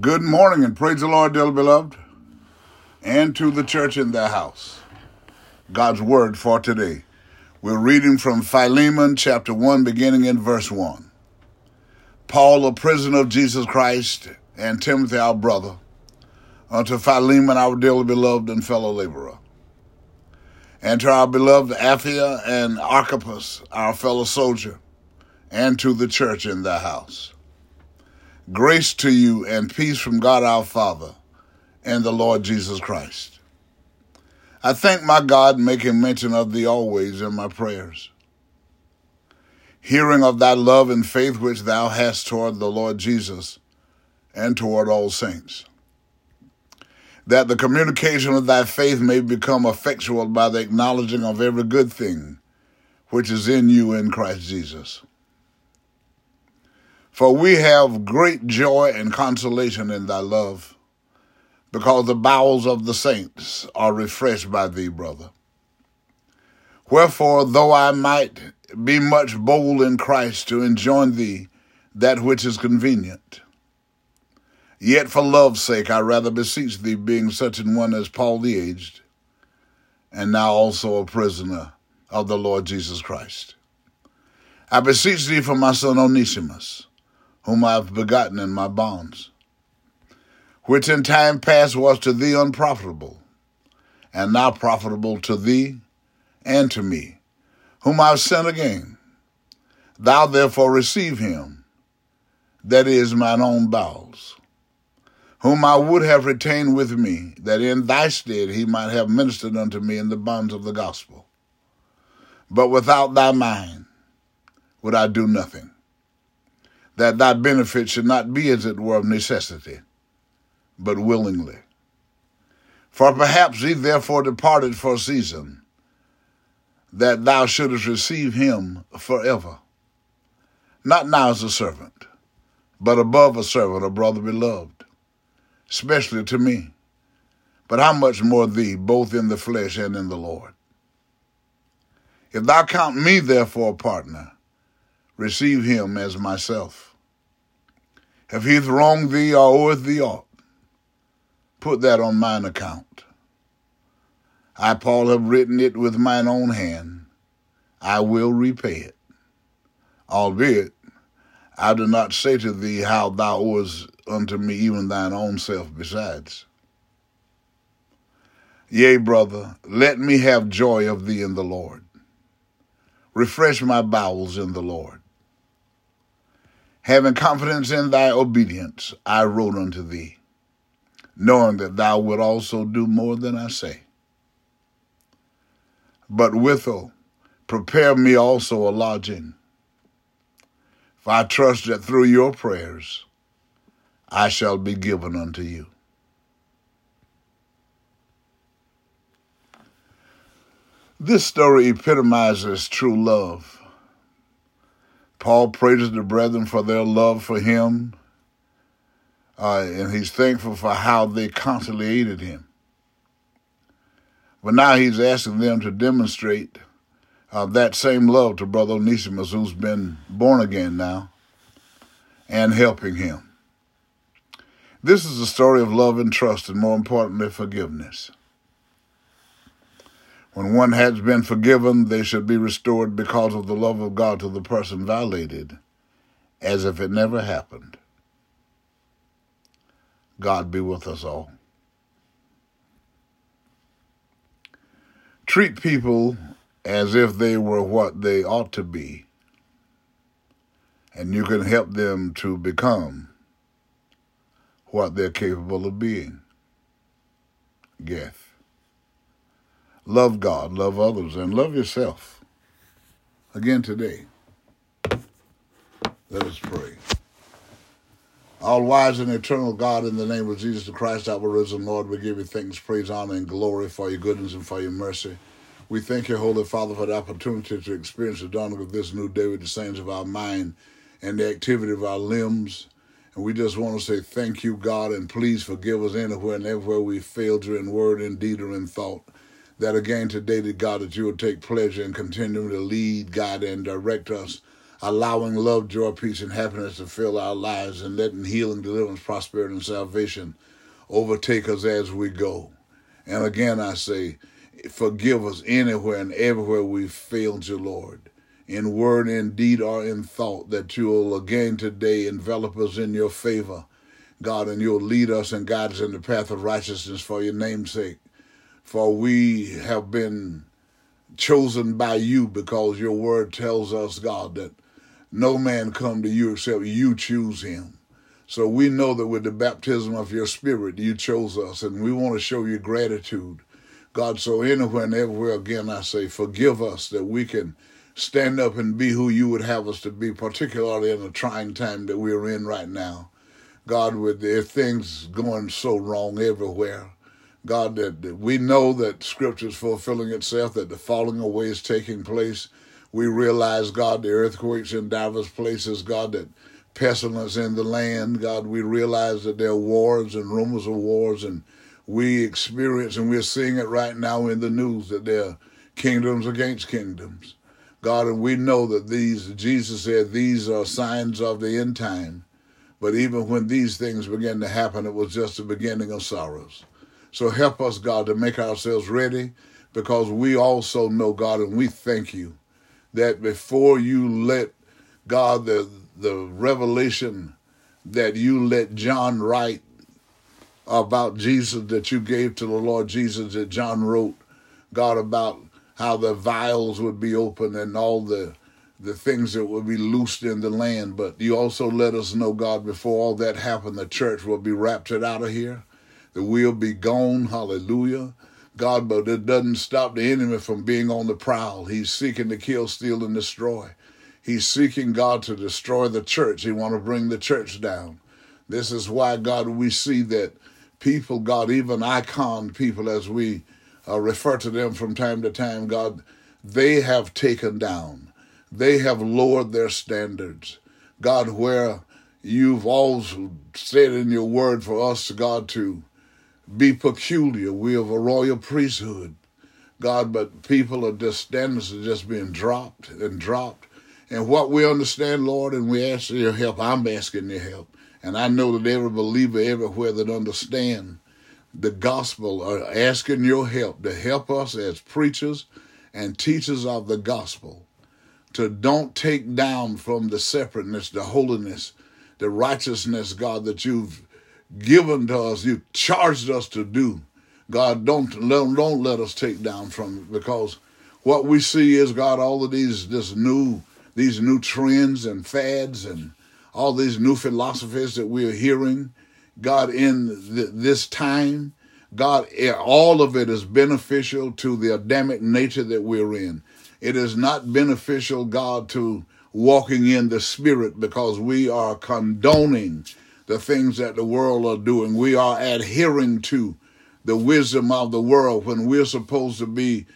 Good morning and praise the Lord, dearly beloved, and to the church in their house. God's word for today. We're reading from Philemon chapter 1, beginning in verse 1. Paul, a prisoner of Jesus Christ, and Timothy, our brother, unto Philemon, our dearly beloved and fellow laborer, and to our beloved Apphia and Archippus, our fellow soldier, and to the church in their house. Grace to you and peace from God our Father and the Lord Jesus Christ. I thank my God, making mention of thee always in my prayers, hearing of thy love and faith which thou hast toward the Lord Jesus and toward all saints, that the communication of thy faith may become effectual by the acknowledging of every good thing which is in you in Christ Jesus. For we have great joy and consolation in thy love, because the bowels of the saints are refreshed by thee, brother. Wherefore, though I might be much bold in Christ to enjoin thee that which is convenient, yet for love's sake I rather beseech thee, being such an one as Paul the aged, and now also a prisoner of the Lord Jesus Christ. I beseech thee for my son Onesimus whom I have begotten in my bonds, which in time past was to thee unprofitable, and now profitable to thee and to me, whom I have sent again. Thou therefore receive him, that is mine own bowels, whom I would have retained with me, that in thy stead he might have ministered unto me in the bonds of the gospel. But without thy mind would I do nothing that thy benefit should not be as it were of necessity, but willingly. For perhaps he therefore departed for a season, that thou shouldest receive him forever, not now as a servant, but above a servant, a brother beloved, especially to me, but how much more thee, both in the flesh and in the Lord. If thou count me therefore a partner, receive him as myself. If he hath wronged thee or oweth thee aught, put that on mine account. I, Paul, have written it with mine own hand. I will repay it. Albeit, I do not say to thee how thou owest unto me even thine own self besides. Yea, brother, let me have joy of thee in the Lord. Refresh my bowels in the Lord. Having confidence in thy obedience, I wrote unto thee, knowing that thou wilt also do more than I say. But withal, prepare me also a lodging. For I trust that through your prayers I shall be given unto you. This story epitomizes true love. Paul praises the brethren for their love for him, uh, and he's thankful for how they aided him. But now he's asking them to demonstrate uh, that same love to Brother Onesimus, who's been born again now, and helping him. This is a story of love and trust, and more importantly, forgiveness. When one has been forgiven, they should be restored because of the love of God to the person violated, as if it never happened. God be with us all. Treat people as if they were what they ought to be, and you can help them to become what they're capable of being. Goethe. Love God, love others, and love yourself. Again today, let us pray. All wise and eternal God, in the name of Jesus Christ, our risen Lord, we give you thanks, praise, honor, and glory for your goodness and for your mercy. We thank you, Holy Father, for the opportunity to experience the dawning of this new day with the saints of our mind and the activity of our limbs. And we just want to say thank you, God, and please forgive us anywhere and everywhere we failed you in word, in deed, or in thought that again today, that God, that you will take pleasure in continuing to lead, guide, and direct us allowing love, joy, peace, and happiness to fill our lives, and letting healing, deliverance, prosperity, and salvation overtake us as we go. And again, I say, forgive us anywhere and everywhere we failed you, Lord, in word, in deed, or in thought, that you will again today envelop us in your favor, God, and you'll lead us and guide us in the path of righteousness for your name's sake. For we have been chosen by you because your word tells us, God, that no man come to you except you choose him. So we know that with the baptism of your spirit, you chose us, and we want to show you gratitude. God, so anywhere and everywhere, again, I say, forgive us that we can stand up and be who you would have us to be, particularly in the trying time that we're in right now. God, with the things going so wrong everywhere. God, that, we know that Scripture is fulfilling itself, that the falling away is taking place. We realize, God, the earthquakes in diverse places, God, that pestilence in the land. God, we realize that there are wars and rumors of wars, and we experience and we're seeing it right now in the news that there are kingdoms against kingdoms. God, and we know that these, Jesus said, these are signs of the end time. But even when these things began to happen, it was just the beginning of sorrows. So help us, God, to make ourselves ready because we also know, God, and we thank you that before you let God, the, the revelation that you let John write about Jesus that you gave to the Lord Jesus that John wrote, God, about how the vials would be open and all the the things that would be loosed in the land. But you also let us know, God, before all that happened, the church will be raptured out of here. The will be gone. Hallelujah. God, but it doesn't stop the enemy from being on the prowl. He's seeking to kill, steal, and destroy. He's seeking God to destroy the church. He want to bring the church down. This is why, God, we see that people, God, even icon people, as we uh, refer to them from time to time, God, they have taken down. They have lowered their standards. God, where you've always said in your word for us, God, to be peculiar. We have a royal priesthood. God, but people are just standards are just being dropped and dropped and what we understand, Lord, and we ask your help, I'm asking your help. And I know that every believer everywhere that understand the gospel are asking your help to help us as preachers and teachers of the gospel to don't take down from the separateness, the holiness, the righteousness, God, that you've given to us, you've charged us to do. God, don't, don't let us take down from it because what we see is, God, all of these, this new these new trends and fads and all these new philosophies that we're hearing, God, in th- this time, God, all of it is beneficial to the Adamic nature that we're in. It is not beneficial, God, to walking in the Spirit because we are condoning the things that the world are doing. We are adhering to the wisdom of the world when we're supposed to be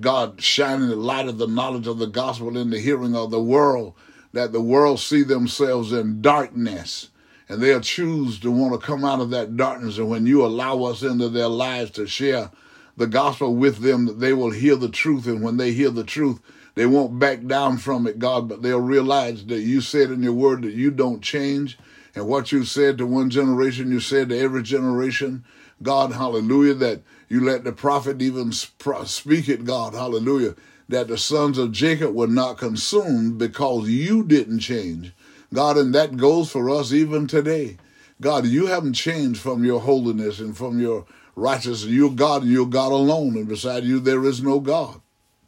God shining the light of the knowledge of the gospel in the hearing of the world, that the world see themselves in darkness and they'll choose to want to come out of that darkness. And when you allow us into their lives to share the gospel with them, that they will hear the truth. And when they hear the truth, they won't back down from it, God, but they'll realize that you said in your word that you don't change. And what you said to one generation, you said to every generation. God, hallelujah, that you let the prophet even speak it, God, hallelujah, that the sons of Jacob were not consumed because you didn't change. God, and that goes for us even today. God, you haven't changed from your holiness and from your righteousness. You're God and you're God alone, and beside you there is no God.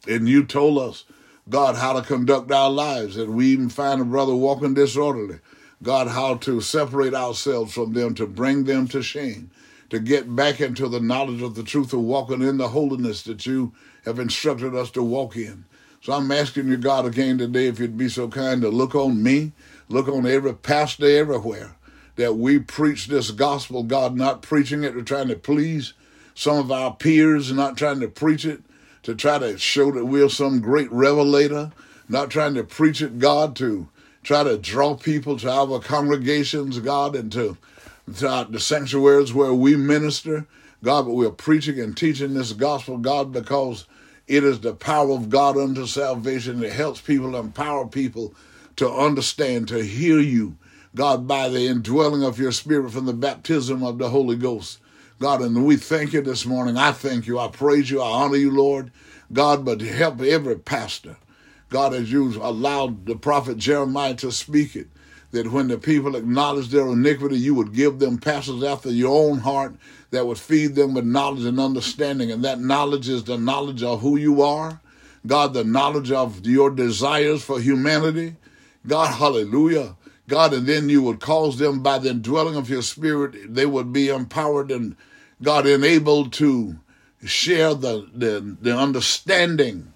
And you told us, God, how to conduct our lives, and we even find a brother walking disorderly. God, how to separate ourselves from them to bring them to shame to get back into the knowledge of the truth of walking in the holiness that you have instructed us to walk in. So I'm asking you, God, again today, if you'd be so kind to look on me, look on every pastor everywhere, that we preach this gospel, God, not preaching it or trying to please some of our peers, not trying to preach it to try to show that we're some great revelator, not trying to preach it, God, to try to draw people to our congregations, God, and to the sanctuaries where we minister, God, but we're preaching and teaching this gospel, God, because It is the power of God unto salvation. It helps people, empower people to understand, to hear you, God, by the indwelling of your spirit from the baptism of the Holy Ghost. God, and we thank you this morning. I thank you. I praise you. I honor you, Lord. God, but help every pastor. God, has you allowed the prophet Jeremiah to speak it, that when the people acknowledge their iniquity, you would give them pastors after your own heart that would feed them with knowledge and understanding. And that knowledge is the knowledge of who you are. God, the knowledge of your desires for humanity. God, hallelujah. God, and then you would cause them by the indwelling of your spirit, they would be empowered and God enabled to share the, the, the understanding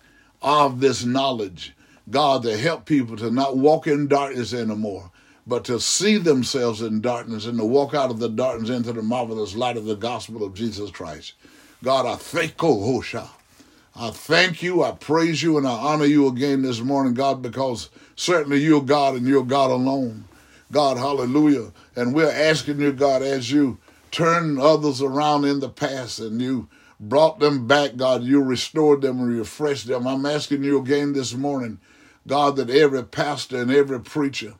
of this knowledge. God, to help people to not walk in darkness anymore, but to see themselves in darkness and to walk out of the darkness into the marvelous light of the gospel of Jesus Christ. God, I thank you. I thank you, I praise you, and I honor you again this morning, God, because certainly you're God and you're God alone. God, hallelujah. And we're asking you, God, as you turn others around in the past and you brought them back, God, you restored them and refreshed them. I'm asking you again this morning, God, that every pastor and every preacher,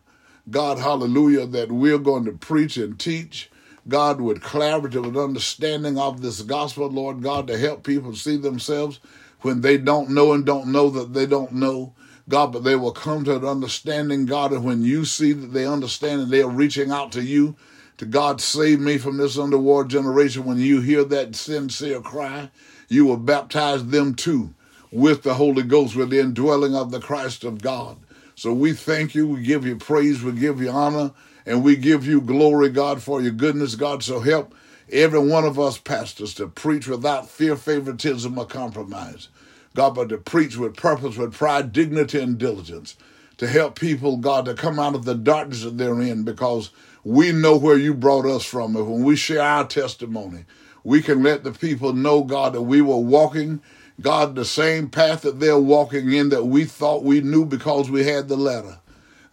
God, hallelujah, that we're going to preach and teach, God, with clarity, with understanding of this gospel, Lord God, to help people see themselves when they don't know and don't know that they don't know. God, but they will come to an understanding, God, and when you see that they understand and they are reaching out to you, to God, save me from this underworld generation, when you hear that sincere cry, you will baptize them too with the Holy Ghost, with the indwelling of the Christ of God. So we thank you, we give you praise, we give you honor, and we give you glory, God, for your goodness, God. So help every one of us pastors to preach without fear, favoritism, or compromise. God, but to preach with purpose, with pride, dignity, and diligence. To help people, God, to come out of the darkness that they're in because we know where you brought us from. And when we share our testimony, we can let the people know, God, that we were walking God, the same path that they're walking in that we thought we knew because we had the letter.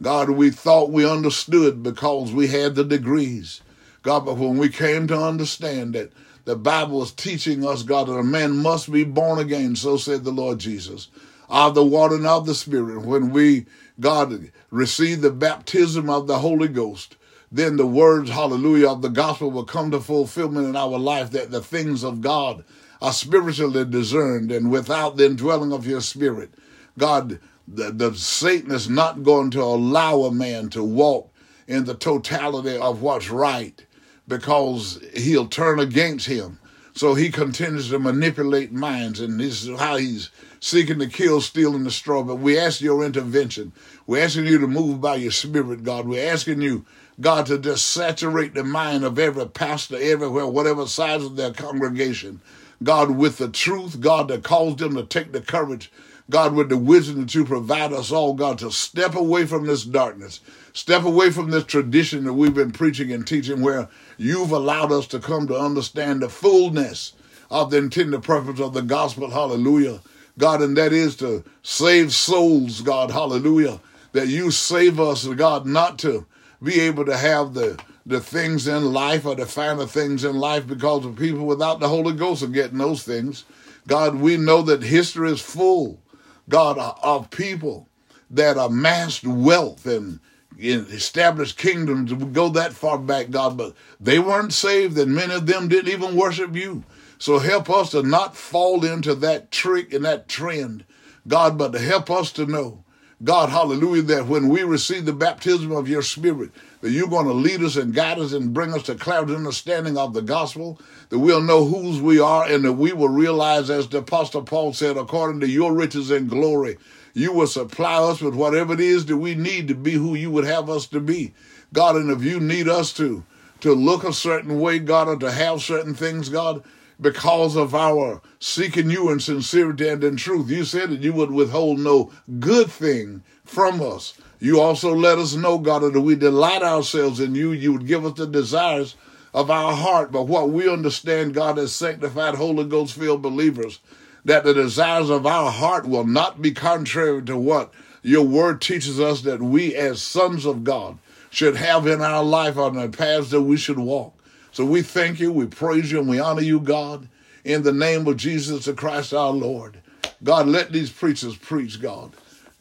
God, we thought we understood because we had the degrees. God, but when we came to understand that the Bible is teaching us, God, that a man must be born again, so said the Lord Jesus, of the water and of the Spirit. When we, God, receive the baptism of the Holy Ghost, then the words, hallelujah, of the gospel will come to fulfillment in our life that the things of God are spiritually discerned and without the indwelling of your spirit. God, the, the Satan is not going to allow a man to walk in the totality of what's right because he'll turn against him. So he continues to manipulate minds, and this is how he's seeking to kill, steal, and destroy. But we ask your intervention. We're asking you to move by your spirit, God. We're asking you, God, to just saturate the mind of every pastor everywhere, whatever size of their congregation. God, with the truth, God, that caused them to take the courage, God, with the wisdom you provide us all, God, to step away from this darkness, step away from this tradition that we've been preaching and teaching, where you've allowed us to come to understand the fullness of the intended purpose of the gospel, hallelujah. God, and that is to save souls, God, hallelujah. That you save us, God, not to be able to have the the things in life or the finer things in life because of people without the Holy Ghost are getting those things. God, we know that history is full, God, of people that amassed wealth and established kingdoms. We go that far back, God, but they weren't saved, and many of them didn't even worship you. So help us to not fall into that trick and that trend, God, but to help us to know, God, hallelujah, that when we receive the baptism of your spirit, that you're going to lead us and guide us and bring us to clarity and understanding of the gospel, that we'll know whose we are, and that we will realize, as the Apostle Paul said, according to your riches and glory, you will supply us with whatever it is that we need to be who you would have us to be. God, and if you need us to, to look a certain way, God, or to have certain things, God, because of our seeking you in sincerity and in truth. You said that you would withhold no good thing from us. You also let us know, God, that we delight ourselves in you. You would give us the desires of our heart. But what we understand, God, as sanctified, Holy Ghost filled believers, that the desires of our heart will not be contrary to what your word teaches us that we, as sons of God, should have in our life on the paths that we should walk. So we thank you, we praise you, and we honor you, God, in the name of Jesus Christ our Lord. God, let these preachers preach, God.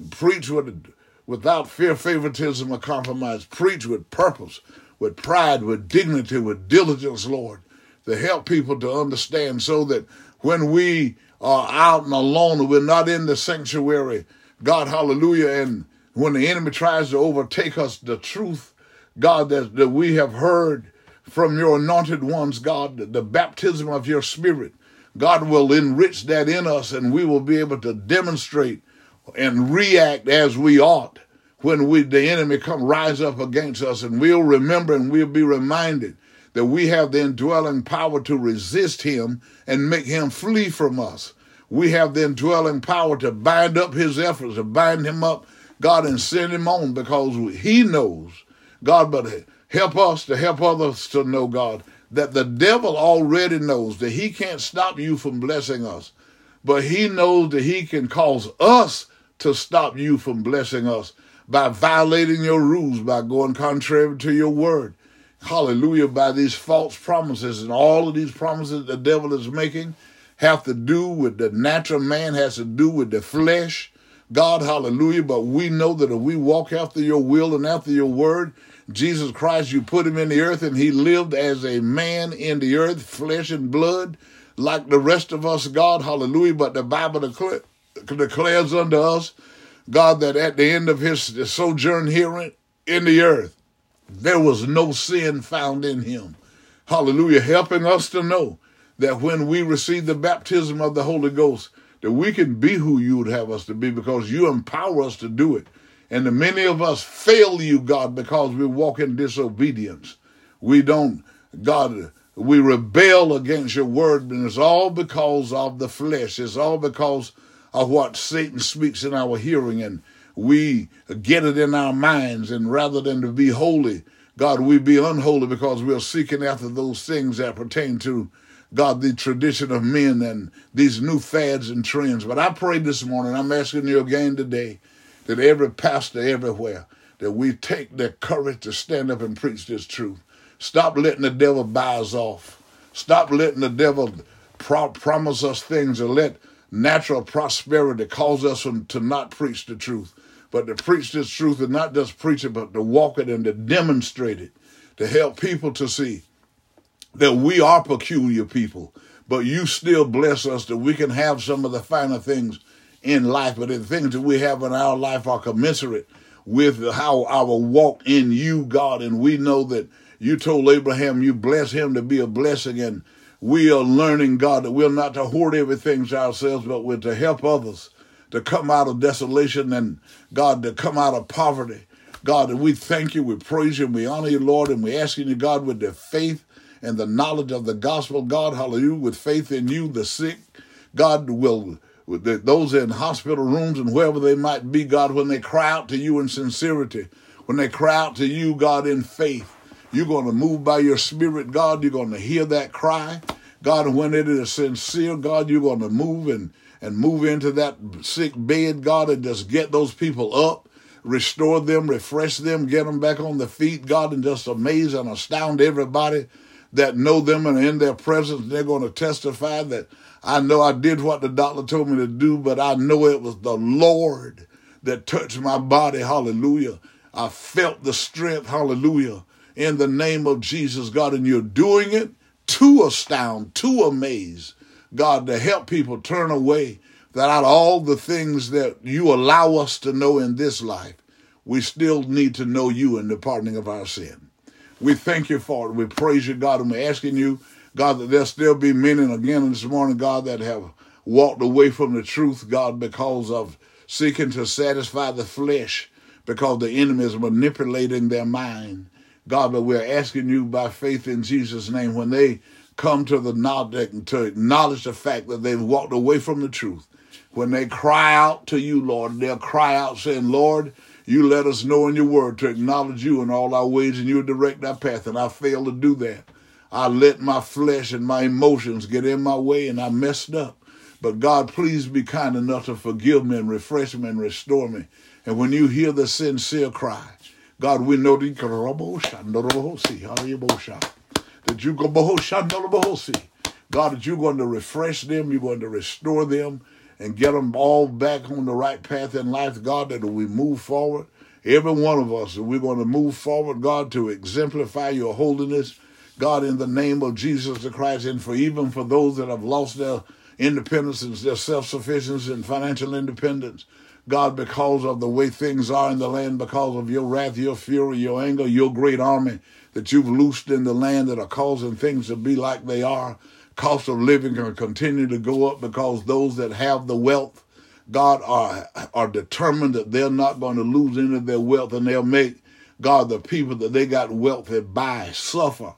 Preach with, without fear, favoritism, or compromise. Preach with purpose, with pride, with dignity, with diligence, Lord, to help people to understand so that when we are out and alone, we're not in the sanctuary, God, hallelujah, and when the enemy tries to overtake us, the truth, God, that, that we have heard from your anointed ones, God, the baptism of your spirit, God will enrich that in us and we will be able to demonstrate and react as we ought when we the enemy come rise up against us and we'll remember and we'll be reminded that we have the indwelling power to resist him and make him flee from us. We have the indwelling power to bind up his efforts, to bind him up, God, and send him on because he knows, God, but help us to help others to know, God, that the devil already knows that he can't stop you from blessing us, but he knows that he can cause us to stop you from blessing us by violating your rules, by going contrary to your word. Hallelujah, by these false promises. And all of these promises the devil is making have to do with the natural man, has to do with the flesh. God, hallelujah. But we know that if we walk after your will and after your word, Jesus Christ, you put him in the earth and he lived as a man in the earth, flesh and blood, like the rest of us, God, hallelujah. But the Bible declares unto us, God, that at the end of his sojourn here in the earth, there was no sin found in him. Hallelujah. Helping us to know that when we receive the baptism of the Holy Ghost, that we can be who you would have us to be because you empower us to do it. And many of us fail you, God, because we walk in disobedience. We don't, God, we rebel against your word, and it's all because of the flesh. It's all because of what Satan speaks in our hearing, and we get it in our minds. And rather than to be holy, God, we be unholy because we're seeking after those things that pertain to God, the tradition of men and these new fads and trends. But I pray this morning, I'm asking you again today that every pastor everywhere, that we take the courage to stand up and preach this truth. Stop letting the devil buy us off. Stop letting the devil pro- promise us things and let natural prosperity cause us to not preach the truth. But to preach this truth and not just preach it, but to walk it and to demonstrate it, to help people to see that we are peculiar people, but you still bless us that we can have some of the finer things in life, but the things that we have in our life are commensurate with how our walk in you, God. And we know that you told Abraham you bless him to be a blessing. And we are learning, God, that we're not to hoard everything to ourselves, but we're to help others to come out of desolation and, God, to come out of poverty. God, and we thank you, we praise you, and we honor you, Lord, and we ask you, God, with the faith and the knowledge of the gospel, God, hallelujah, with faith in you, the sick, God will those in hospital rooms and wherever they might be, God, when they cry out to you in sincerity, when they cry out to you, God, in faith, you're going to move by your spirit, God. You're going to hear that cry. God, when it is sincere, God, you're going to move and, and move into that sick bed, God, and just get those people up, restore them, refresh them, get them back on the feet, God, and just amaze and astound everybody that know them and are in their presence. They're going to testify that I know I did what the doctor told me to do, but I know it was the Lord that touched my body. Hallelujah. I felt the strength. Hallelujah. In the name of Jesus, God. And you're doing it to astound, to amaze, God, to help people turn away that out of all the things that you allow us to know in this life, we still need to know you in the pardoning of our sin. We thank you for it. We praise you, God, and we're asking you God, that there still be many again this morning, God, that have walked away from the truth, God, because of seeking to satisfy the flesh, because the enemy is manipulating their mind. God, but we're asking you by faith in Jesus' name, when they come to the knowledge, to acknowledge the fact that they've walked away from the truth, when they cry out to you, Lord, they'll cry out saying, Lord, you let us know in your word to acknowledge you in all our ways and you direct our path, and I fail to do that. I let my flesh and my emotions get in my way and I messed up. But God, please be kind enough to forgive me and refresh me and restore me. And when you hear the sincere cry, God, we know that you go God, that you're going to refresh them, you're going to restore them, and get them all back on the right path in life, God, that we move forward. Every one of us, we're going to move forward, God, to exemplify your holiness, God, in the name of Jesus the Christ, and for even for those that have lost their independence and their self-sufficiency and financial independence, God, because of the way things are in the land, because of your wrath, your fury, your anger, your great army that you've loosed in the land that are causing things to be like they are. Cost of living can continue to go up because those that have the wealth, God, are are determined that they're not going to lose any of their wealth and they'll make, God, the people that they got wealthy by suffer,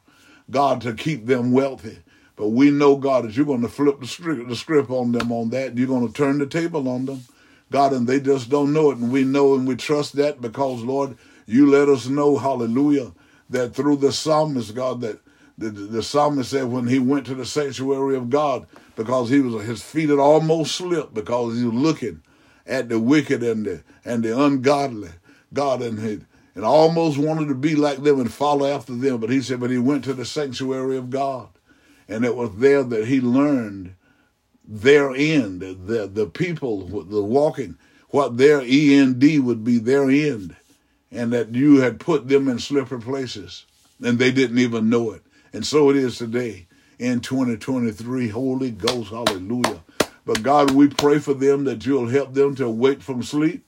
God, to keep them wealthy. But we know, God, that you're going to flip the script, the script on them on that. You're going to turn the table on them. God, and they just don't know it. And we know and we trust that because, Lord, you let us know, hallelujah, that through the psalmist, God, that the, the psalmist said when he went to the sanctuary of God, because he was his feet had almost slipped because he was looking at the wicked and the and the ungodly, God, and he and almost wanted to be like them and follow after them. But he said, but he went to the sanctuary of God, and it was there that he learned their end, the the people, the walking, what their end would be their end, and that you had put them in slippery places, and they didn't even know it. And so it is today in 2023. Holy Ghost, hallelujah. But God, we pray for them that you'll help them to wake from sleep,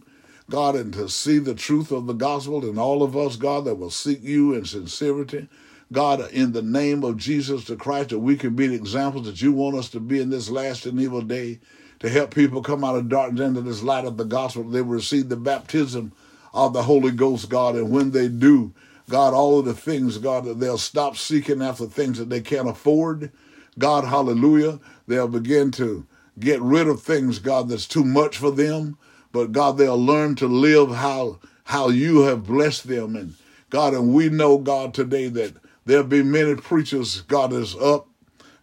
God, and to see the truth of the gospel, and all of us, God, that will seek you in sincerity. God, in the name of Jesus the Christ, that we can be the examples that you want us to be in this last and evil day, to help people come out of darkness into this light of the gospel. They will receive the baptism of the Holy Ghost, God, and when they do, God, all of the things, God, that they'll stop seeking after things that they can't afford. God, hallelujah. They'll begin to get rid of things, God, that's too much for them. But God, they'll learn to live how how you have blessed them. And God, and we know, God, today that there'll be many preachers, God, is up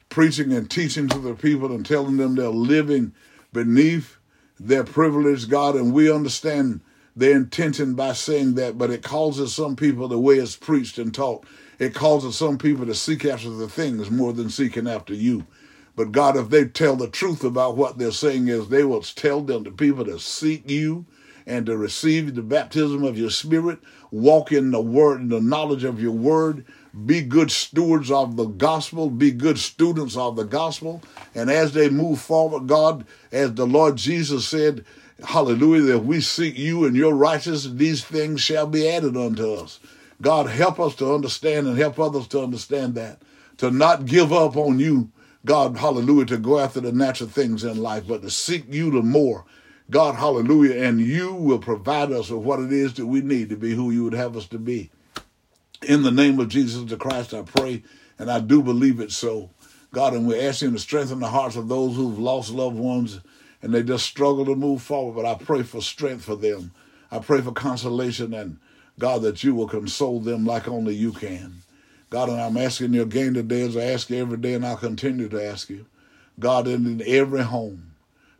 preaching and teaching to the people and telling them they're living beneath their privilege, God, and we understand their intention by saying that, but it causes some people, the way it's preached and taught, it causes some people to seek after the things more than seeking after you. But God, if they tell the truth about what they're saying is, they will tell them to people to seek you and to receive the baptism of your spirit, walk in the word and the knowledge of your word, be good stewards of the gospel, be good students of the gospel. And as they move forward, God, as the Lord Jesus said, Hallelujah, that we seek you and your righteousness, these things shall be added unto us. God, help us to understand and help others to understand that. To not give up on you, God, hallelujah, to go after the natural things in life, but to seek you the more. God, hallelujah, and you will provide us with what it is that we need to be who you would have us to be. In the name of Jesus the Christ, I pray, and I do believe it so. God, and we're asking to strengthen the hearts of those who've lost loved ones and they just struggle to move forward. But I pray for strength for them. I pray for consolation and God that you will console them like only you can. God, and I'm asking you again today as I ask you every day, and I'll continue to ask you. God, in every home,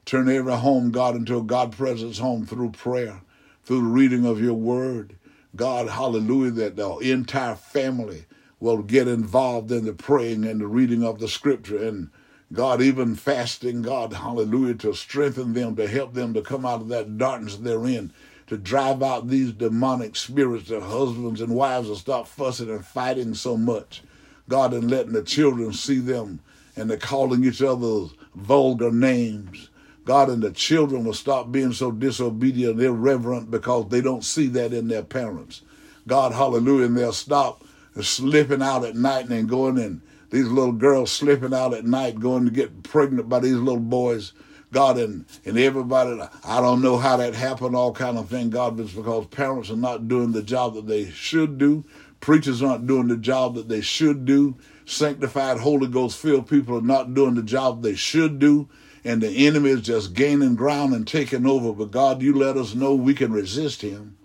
turn every home, God, into a God presence home through prayer, through the reading of your word. God, hallelujah, that the entire family will get involved in the praying and the reading of the scripture and God, even fasting, God, hallelujah, to strengthen them, to help them to come out of that darkness they're in, to drive out these demonic spirits that husbands and wives will stop fussing and fighting so much. God, and letting the children see them and they're calling each other vulgar names. God, and the children will stop being so disobedient and irreverent because they don't see that in their parents. God, hallelujah, and they'll stop slipping out at night and then going and these little girls slipping out at night going to get pregnant by these little boys. God and and everybody, I don't know how that happened, all kind of thing. God, it's because parents are not doing the job that they should do. Preachers aren't doing the job that they should do. Sanctified, Holy Ghost filled people are not doing the job they should do. And the enemy is just gaining ground and taking over. But God, you let us know we can resist him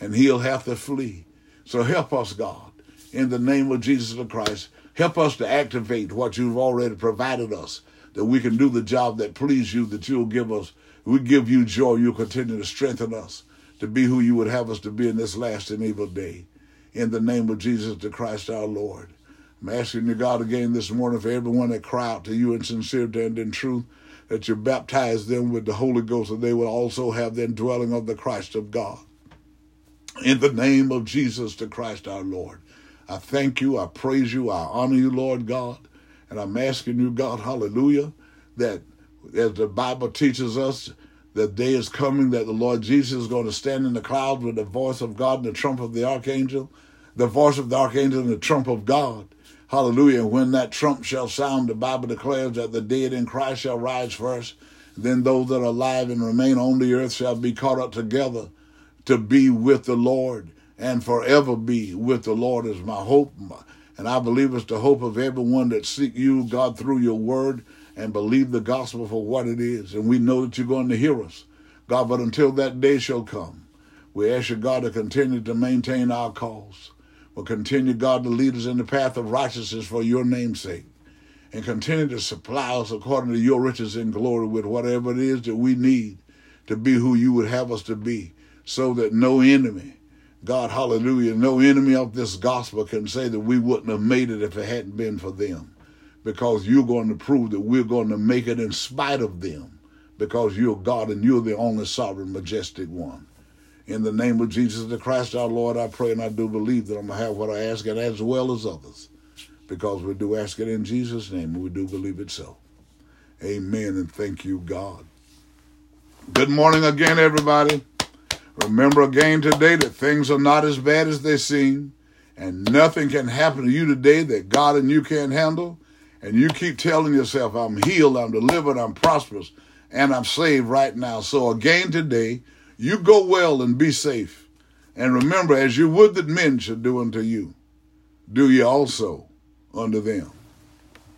and he'll have to flee. So help us, God, in the name of Jesus Christ. Help us to activate what you've already provided us, that we can do the job that please you, that you'll give us. We give you joy. You'll continue to strengthen us to be who you would have us to be in this last and evil day. In the name of Jesus the Christ our Lord. I'm asking you, God, again this morning for everyone that cry out to you in sincerity and in truth, that you baptize them with the Holy Ghost, and they will also have the indwelling of the Christ of God. In the name of Jesus the Christ our Lord. I thank you, I praise you, I honor you, Lord God. And I'm asking you, God, hallelujah, that as the Bible teaches us, the day is coming that the Lord Jesus is going to stand in the clouds with the voice of God and the trump of the archangel, the voice of the archangel and the trump of God. Hallelujah. When that trump shall sound, the Bible declares that the dead in Christ shall rise first. Then those that are alive and remain on the earth shall be caught up together to be with the Lord and forever be with the Lord is my hope. And I believe it's the hope of everyone that seek you, God, through your word and believe the gospel for what it is. And we know that you're going to hear us, God. But until that day shall come, we ask you, God, to continue to maintain our cause. Continue, God, to lead us in the path of righteousness for your name's sake. And continue to supply us according to your riches and glory with whatever it is that we need to be who you would have us to be, so that no enemy, God, hallelujah, no enemy of this gospel can say that we wouldn't have made it if it hadn't been for them because you're going to prove that we're going to make it in spite of them because you're God and you're the only sovereign, majestic one. In the name of Jesus the Christ our Lord, I pray and I do believe that I'm going to have what I ask and as well as others because we do ask it in Jesus' name and we do believe it so. Amen and thank you, God. Good morning again, everybody. Remember again today that things are not as bad as they seem and nothing can happen to you today that God and you can't handle and you keep telling yourself, I'm healed, I'm delivered, I'm prosperous, and I'm saved right now. So again today, you go well and be safe. And remember, as you would that men should do unto you, do ye also unto them.